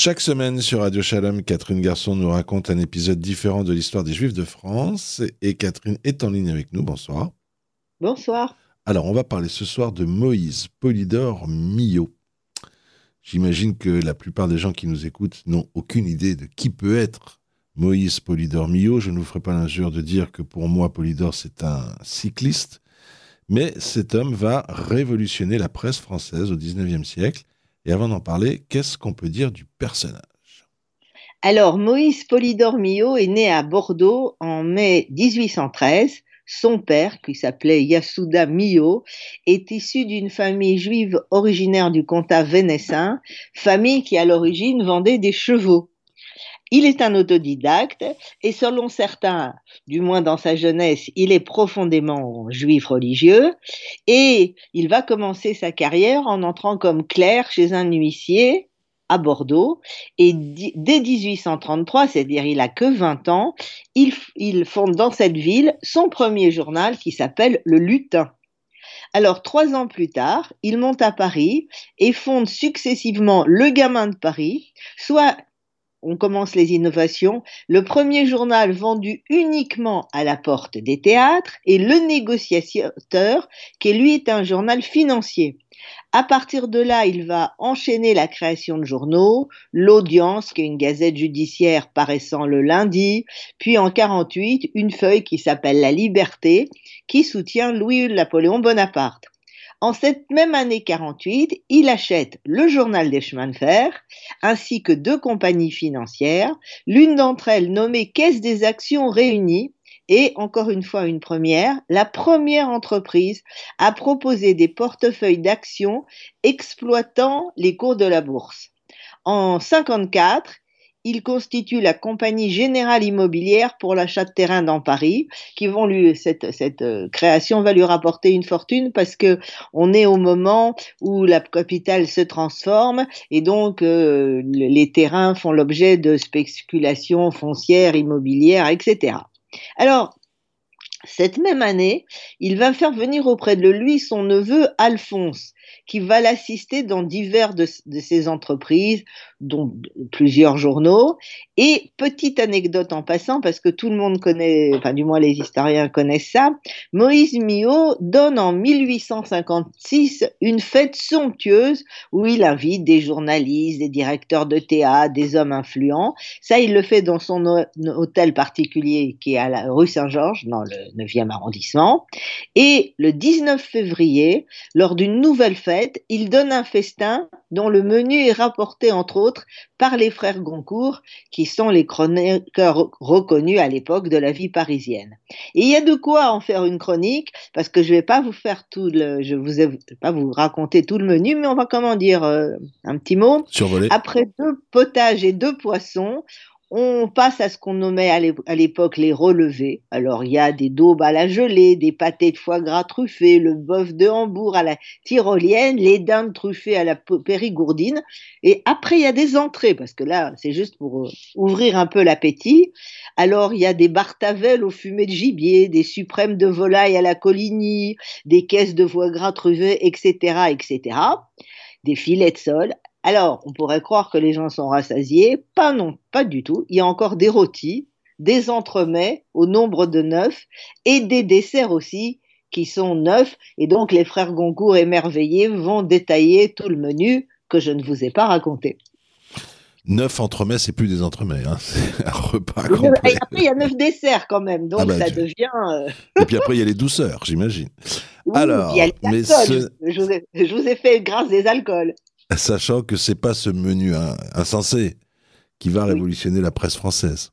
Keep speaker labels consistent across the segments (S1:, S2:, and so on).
S1: Chaque semaine sur Radio Shalom, Catherine Garçon nous raconte un épisode différent de l'histoire des Juifs de France. Et Catherine est en ligne avec nous. Bonsoir.
S2: Bonsoir.
S1: Alors, on va parler ce soir de Moïse Polydore Millot. J'imagine que la plupart des gens qui nous écoutent n'ont aucune idée de qui peut être Moïse Polydore Millot. Je ne vous ferai pas l'injure de dire que pour moi, Polydore, c'est un cycliste. Mais cet homme va révolutionner la presse française au XIXe siècle et avant d'en parler, qu'est-ce qu'on peut dire du personnage?
S2: Alors, Moïse Polydore Millot est né à Bordeaux en mai 1813. Son père, qui s'appelait Yasuda Millot, est issu d'une famille juive originaire du comtat vénessin, famille qui à l'origine vendait des chevaux. Il est un autodidacte et selon certains, du moins dans sa jeunesse, il est profondément juif religieux et il va commencer sa carrière en entrant comme clerc chez un huissier à Bordeaux et dès 1833, c'est-à-dire il a que 20 ans, il, il fonde dans cette ville son premier journal qui s'appelle Le Lutin. Alors, trois ans plus tard, il monte à Paris et fonde successivement Le Gamin de Paris, soit on commence les innovations, le premier journal vendu uniquement à la porte des théâtres et le négociateur, qui lui est un journal financier. À partir de là, il va enchaîner la création de journaux, l'audience, qui est une gazette judiciaire paraissant le lundi, puis en 48, une feuille qui s'appelle La Liberté, qui soutient Louis-Napoléon Bonaparte. En cette même année 48, il achète le journal des chemins de fer ainsi que deux compagnies financières, l'une d'entre elles nommée Caisse des actions réunies et encore une fois une première, la première entreprise à proposer des portefeuilles d'actions exploitant les cours de la bourse. En 54, il constitue la compagnie générale immobilière pour l'achat de terrain dans Paris, qui cette euh, création va lui rapporter une fortune parce que on est au moment où la capitale se transforme et donc euh, les terrains font l'objet de spéculations foncières, immobilières, etc. Alors cette même année, il va faire venir auprès de lui son neveu Alphonse, qui va l'assister dans divers de, ses entreprises, dont plusieurs journaux. Et petite anecdote en passant, parce que tout le monde connaît, enfin du moins les historiens connaissent ça, Moïse Millot donne en 1856 une fête somptueuse où il invite des journalistes, des directeurs de théâtre, des hommes influents. Ça, il le fait dans son hôtel particulier qui est à la rue Saint-Georges, dans le 9e arrondissement. Et le 19 février, lors d'une nouvelle fête, il donne un festin dont le menu est rapporté entre autres par les frères Goncourt, qui sont les chroniqueurs reconnus à l'époque de la vie parisienne. Et il y a de quoi en faire une chronique, parce que je ne vais pas vous faire tout le, je vous vais pas vous raconter tout le menu, mais on va comment dire euh, un petit mot. Après deux potages et deux poissons, on passe à ce qu'on nommait à l'époque les relevés. Alors, il y a des daubes à la gelée, des pâtés de foie gras truffés, le bœuf de Hambourg à la tyrolienne, les dindes truffées à la périgourdine. Et après, il y a des entrées, parce que là, c'est juste pour euh, ouvrir un peu l'appétit. Alors, il y a des bartavelles au fumé de gibier, des suprêmes de volaille à la coligny, des caisses de foie gras truffés, etc., etc., des filets de sol. Alors, on pourrait croire que les gens sont rassasiés. Pas non, pas du tout. Il y a encore des rôtis, des entremets au nombre de neuf et des desserts aussi qui sont neufs. Et donc, les frères Goncourt émerveillés vont détailler tout le menu que je ne vous ai pas raconté.
S1: Neuf entremets, c'est plus des entremets, hein. c'est un repas complet.
S2: Et après, il y a neuf desserts quand même, donc ah bah, ça devient. Euh,
S1: et puis après, il y a les douceurs, j'imagine.
S2: Alors, mais je, vous ai, je vous ai fait grâce des alcools
S1: sachant que c'est pas ce menu insensé qui va révolutionner la presse française.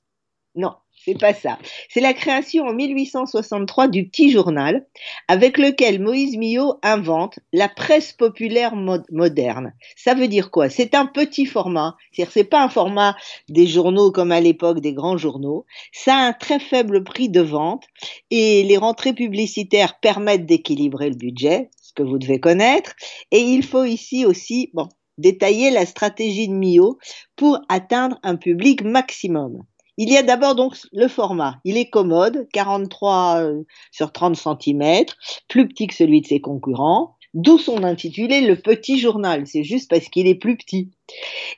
S2: Non, c'est pas ça. C'est la création en 1863 du petit journal avec lequel Moïse Millot invente la presse populaire moderne. Ça veut dire quoi? C'est un petit format, c'est-à-dire c'est pas un format des journaux comme à l'époque des grands journaux. Ça a un très faible prix de vente et les rentrées publicitaires permettent d'équilibrer le budget que vous devez connaître. Et il faut ici aussi détailler la stratégie de Mio pour atteindre un public maximum. Il y a d'abord donc le format. Il est commode, 43 euh, sur 30 cm, plus petit que celui de ses concurrents. d'où son intitulé Le Petit Journal, c'est juste parce qu'il est plus petit.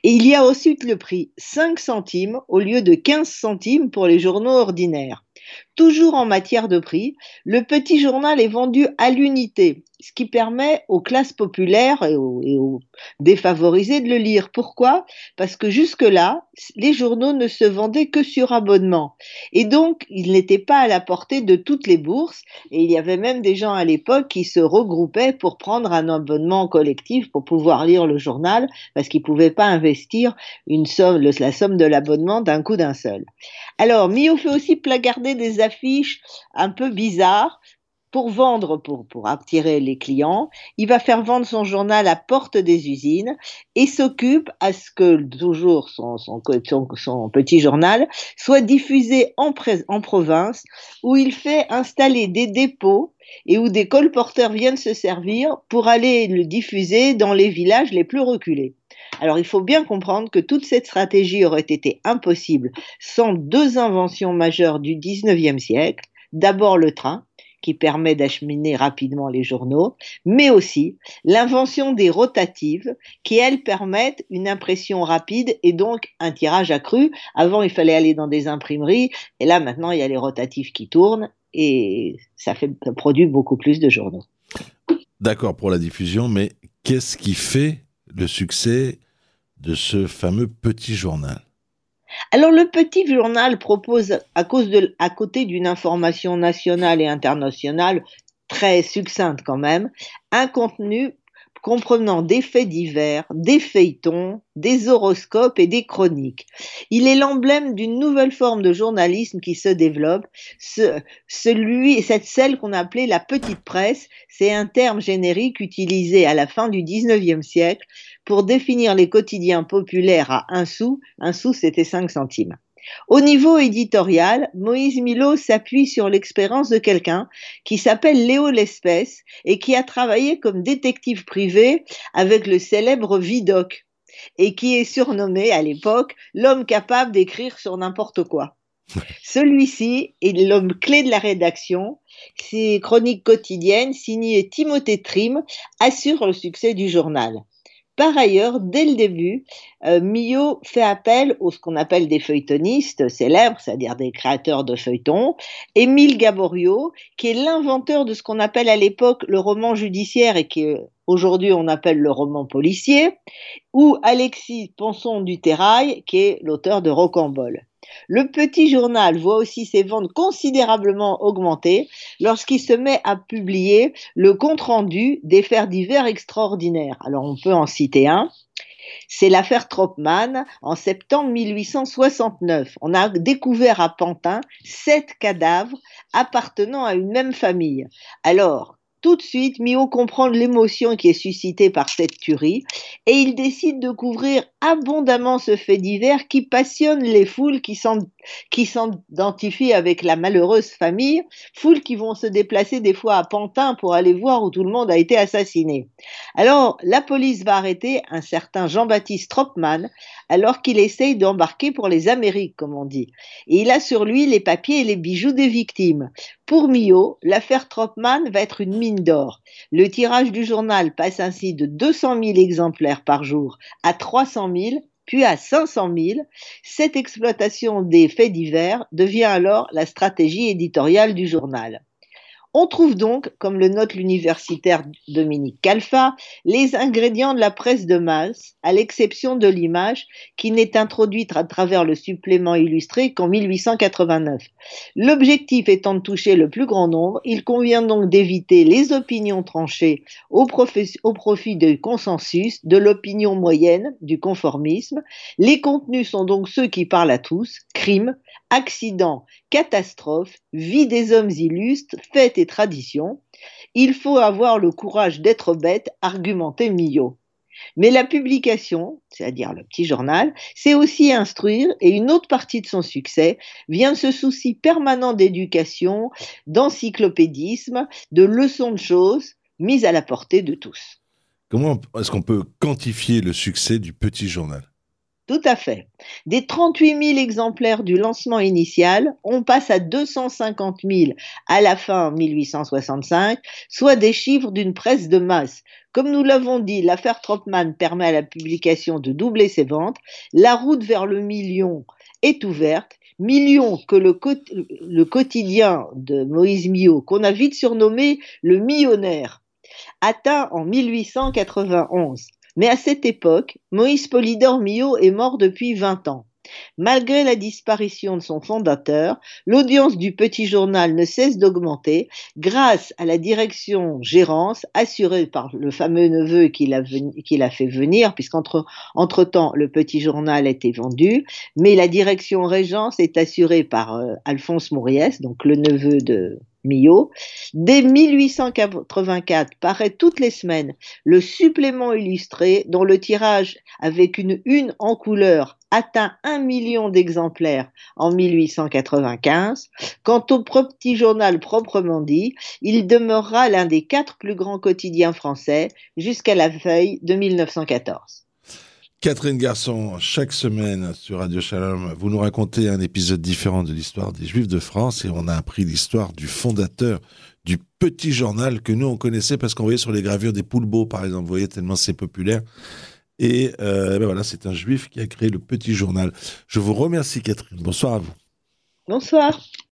S2: Et il y a ensuite le prix 5 centimes au lieu de 15 centimes pour les journaux ordinaires. Toujours en matière de prix, le petit journal est vendu à l'unité, ce qui permet aux classes populaires et aux, défavorisés de le lire. Pourquoi? Parce que jusque-là, les journaux ne se vendaient que sur abonnement. Et donc, ils n'étaient pas à la portée de toutes les bourses. Et il y avait même des gens à l'époque qui se regroupaient pour prendre un abonnement collectif pour pouvoir lire le journal, parce qu'ils ne pouvaient pas investir une somme, la somme de l'abonnement d'un coup d'un seul. Alors, Mio fait aussi placarder des affiches un peu bizarres pour vendre, pour, attirer les clients, il va faire vendre son journal à porte des usines et s'occupe à ce que toujours son, petit journal soit diffusé en, en province où il fait installer des dépôts et où des colporteurs viennent se servir pour aller le diffuser dans les villages les plus reculés. Alors il faut bien comprendre que toute cette stratégie aurait été impossible sans deux inventions majeures du 19e siècle. D'abord le train, qui permet d'acheminer rapidement les journaux, mais aussi l'invention des rotatives qui, elles, permettent une impression rapide et donc un tirage accru. Avant, il fallait aller dans des imprimeries, et là, maintenant, il y a les rotatives qui tournent, et ça, fait, produit beaucoup plus de journaux.
S1: D'accord pour la diffusion, mais qu'est-ce qui fait le succès de ce fameux petit journal?
S2: Alors le petit journal propose, à, cause de, à côté d'une information nationale et internationale très succincte quand même, un contenu comprenant des faits divers, des feuilletons, des horoscopes et des chroniques. Il est l'emblème d'une nouvelle forme de journalisme qui se développe, ce, celui, cette celle qu'on appelait la petite presse, c'est un terme générique utilisé à la fin du 19e siècle pour définir les quotidiens populaires à un sou, un sou c'était 5 centimes. Au niveau éditorial, Moïse Milo s'appuie sur l'expérience de quelqu'un qui s'appelle Léo Lespèce et qui a travaillé comme détective privé avec le célèbre Vidocq et qui est surnommé à l'époque l'homme capable d'écrire sur n'importe quoi. Celui-ci est l'homme clé de la rédaction. Ses chroniques quotidiennes, signées Timothée Trim, assurent le succès du journal. Par ailleurs, dès le début, euh, fait appel aux ce qu'on appelle des feuilletonistes célèbres, c'est-à-dire des créateurs de feuilletons. Émile Gaborio, qui est l'inventeur de ce qu'on appelle à l'époque le roman judiciaire et qui aujourd'hui on appelle le roman policier, ou Alexis Ponson du Terrail, qui est l'auteur de Rocambole. Le petit journal voit aussi ses ventes considérablement augmenter lorsqu'il se met à publier le compte-rendu des faits divers extraordinaires. Alors on peut en citer un. C'est l'affaire Tropman en septembre 1869. On a découvert à Pantin sept cadavres appartenant à une même famille. Alors, tout de suite, Mio comprend l'émotion qui est suscitée par cette tuerie et il décide de couvrir abondamment ce fait divers qui passionne les foules qui s'identifient avec la malheureuse famille, foules qui vont se déplacer des fois à Pantin pour aller voir où tout le monde a été assassiné. Alors, la police va arrêter un certain Jean-Baptiste Tropman alors qu'il essaye d'embarquer pour les Amériques, comme on dit. Et il a sur lui les papiers et les bijoux des victimes. Pour Millot, l'affaire Tropman va être une mine d'or. Le tirage du journal passe ainsi de 200 000 exemplaires par jour à 300 000 puis à 500 000, cette exploitation des faits divers devient alors la stratégie éditoriale du journal. On trouve donc, comme le note l'universitaire Dominique Calfa, les ingrédients de la presse de masse, à l'exception de l'image, qui n'est introduite à travers le supplément illustré qu'en 1889. L'objectif étant de toucher le plus grand nombre, il convient donc d'éviter les opinions tranchées au, profit du consensus, de l'opinion moyenne, du conformisme. Les contenus sont donc ceux qui parlent à tous, crimes, accidents, catastrophes, vie des hommes illustres, fêtes et traditions. Il faut avoir le courage d'être bête, argumentait Millot. Mais la publication, c'est-à-dire le petit journal, c'est aussi instruire et une autre partie de son succès vient de ce souci permanent d'éducation, d'encyclopédisme, de leçons de choses mises à la portée de tous.
S1: Comment est-ce qu'on peut quantifier le succès du petit journal?
S2: Tout à fait. Des 38 000 exemplaires du lancement initial, on passe à 250 000 à la fin 1865, soit des chiffres d'une presse de masse. Comme nous l'avons dit, l'affaire Tropman permet à la publication de doubler ses ventes. La route vers le million est ouverte. Million que le, quotidien de Moïse Millot, qu'on a vite surnommé le millionnaire, atteint en 1891. Mais à cette époque, Moïse Polydore Millot est mort depuis 20 ans. Malgré la disparition de son fondateur, l'audience du petit journal ne cesse d'augmenter grâce à la direction gérance assurée par le fameux neveu qu'il a, fait venir, puisqu'entre entre temps le petit journal été vendu, mais la direction régence est assurée par euh, Alphonse Mauriès, donc le neveu de, Millot. Dès 1884 paraît toutes les semaines le supplément illustré dont le tirage avec une une en couleur atteint un million d'exemplaires en 1895. Quant au petit journal proprement dit, il demeurera l'un des quatre plus grands quotidiens français jusqu'à la feuille de 1914.
S1: Catherine Garçon, chaque semaine sur Radio Shalom, vous nous racontez un épisode différent de l'histoire des Juifs de France et on a appris l'histoire du fondateur du petit journal que nous on connaissait parce qu'on voyait sur les gravures des Poulbeaux par exemple, vous voyez tellement c'est populaire. Et euh, ben voilà, c'est un juif qui a créé le petit journal. Je vous remercie Catherine. Bonsoir à vous.
S2: Bonsoir.